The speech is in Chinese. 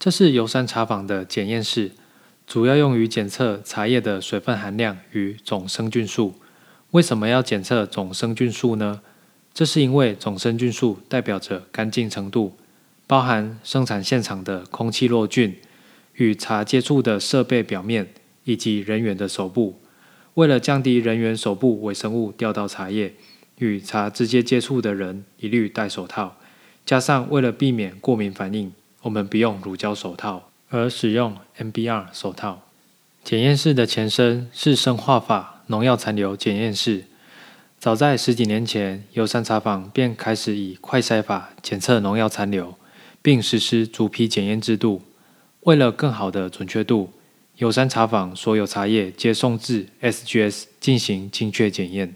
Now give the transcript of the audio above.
这是游山茶坊的检验室，主要用于检测茶叶的水分含量与总生菌数。为什么要检测总生菌数呢？这是因为总生菌数代表着干净程度，包含生产现场的空气落菌、与茶接触的设备表面以及人员的手部。为了降低人员手部微生物掉到茶叶，与茶直接接触的人一律戴手套。加上为了避免过敏反应，我们不用乳胶手套，而使用 MBR 手套。检验室的前身是生化法农药残留检验室。早在十几年前，游山茶坊便开始以快筛法检测农药残留，并实施逐批检验制度。为了更好的准确度，游山茶坊所有茶叶皆送至 SGS 进行精确检验。